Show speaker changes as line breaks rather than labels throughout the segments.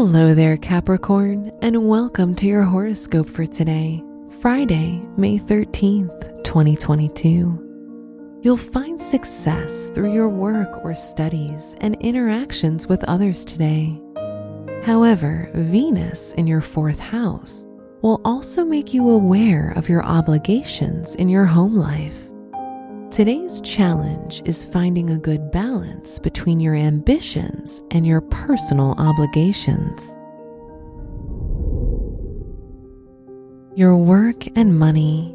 Hello there, Capricorn, and welcome to your horoscope for today, Friday, May 13th, 2022. You'll find success through your work or studies and interactions with others today. However, Venus in your fourth house will also make you aware of your obligations in your home life. Today's challenge is finding a good balance between your ambitions and your personal obligations. Your work and money.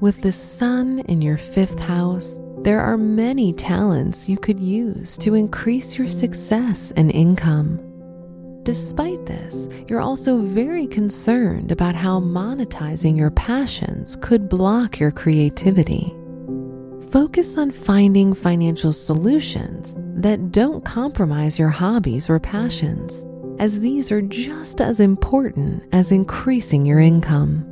With the sun in your fifth house, there are many talents you could use to increase your success and income. Despite this, you're also very concerned about how monetizing your passions could block your creativity focus on finding financial solutions that don't compromise your hobbies or passions, as these are just as important as increasing your income.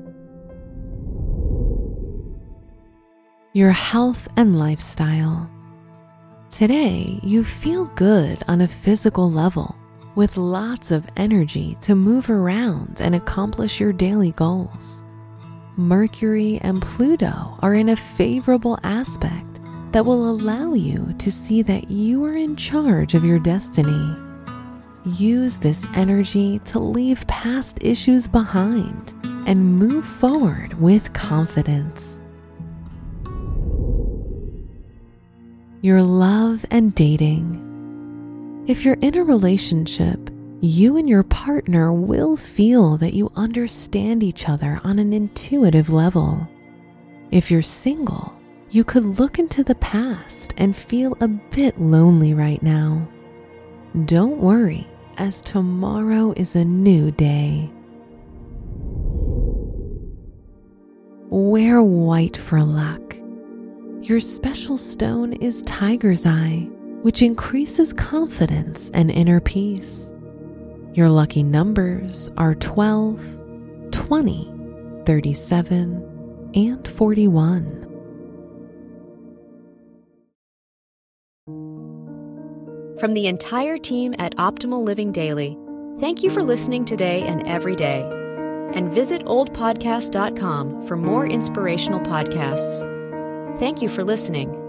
Your health and lifestyle. Today, you feel good on a physical level with lots of energy to move around and accomplish your daily goals. Mercury and Pluto are in a favorable aspect that will allow you to see that you are in charge of your destiny. Use this energy to leave past issues behind and move forward with confidence. Your love and dating. If you're in a relationship, you and your partner will feel that you understand each other on an intuitive level. If you're single, you could look into the past and feel a bit lonely right now. Don't worry, as tomorrow is a new day. Wear white for luck. Your special stone is tiger's eye, which increases confidence and inner peace. Your lucky numbers are 12, 20, 37, and 41.
From the entire team at Optimal Living Daily, thank you for listening today and every day. And visit oldpodcast.com for more inspirational podcasts. Thank you for listening.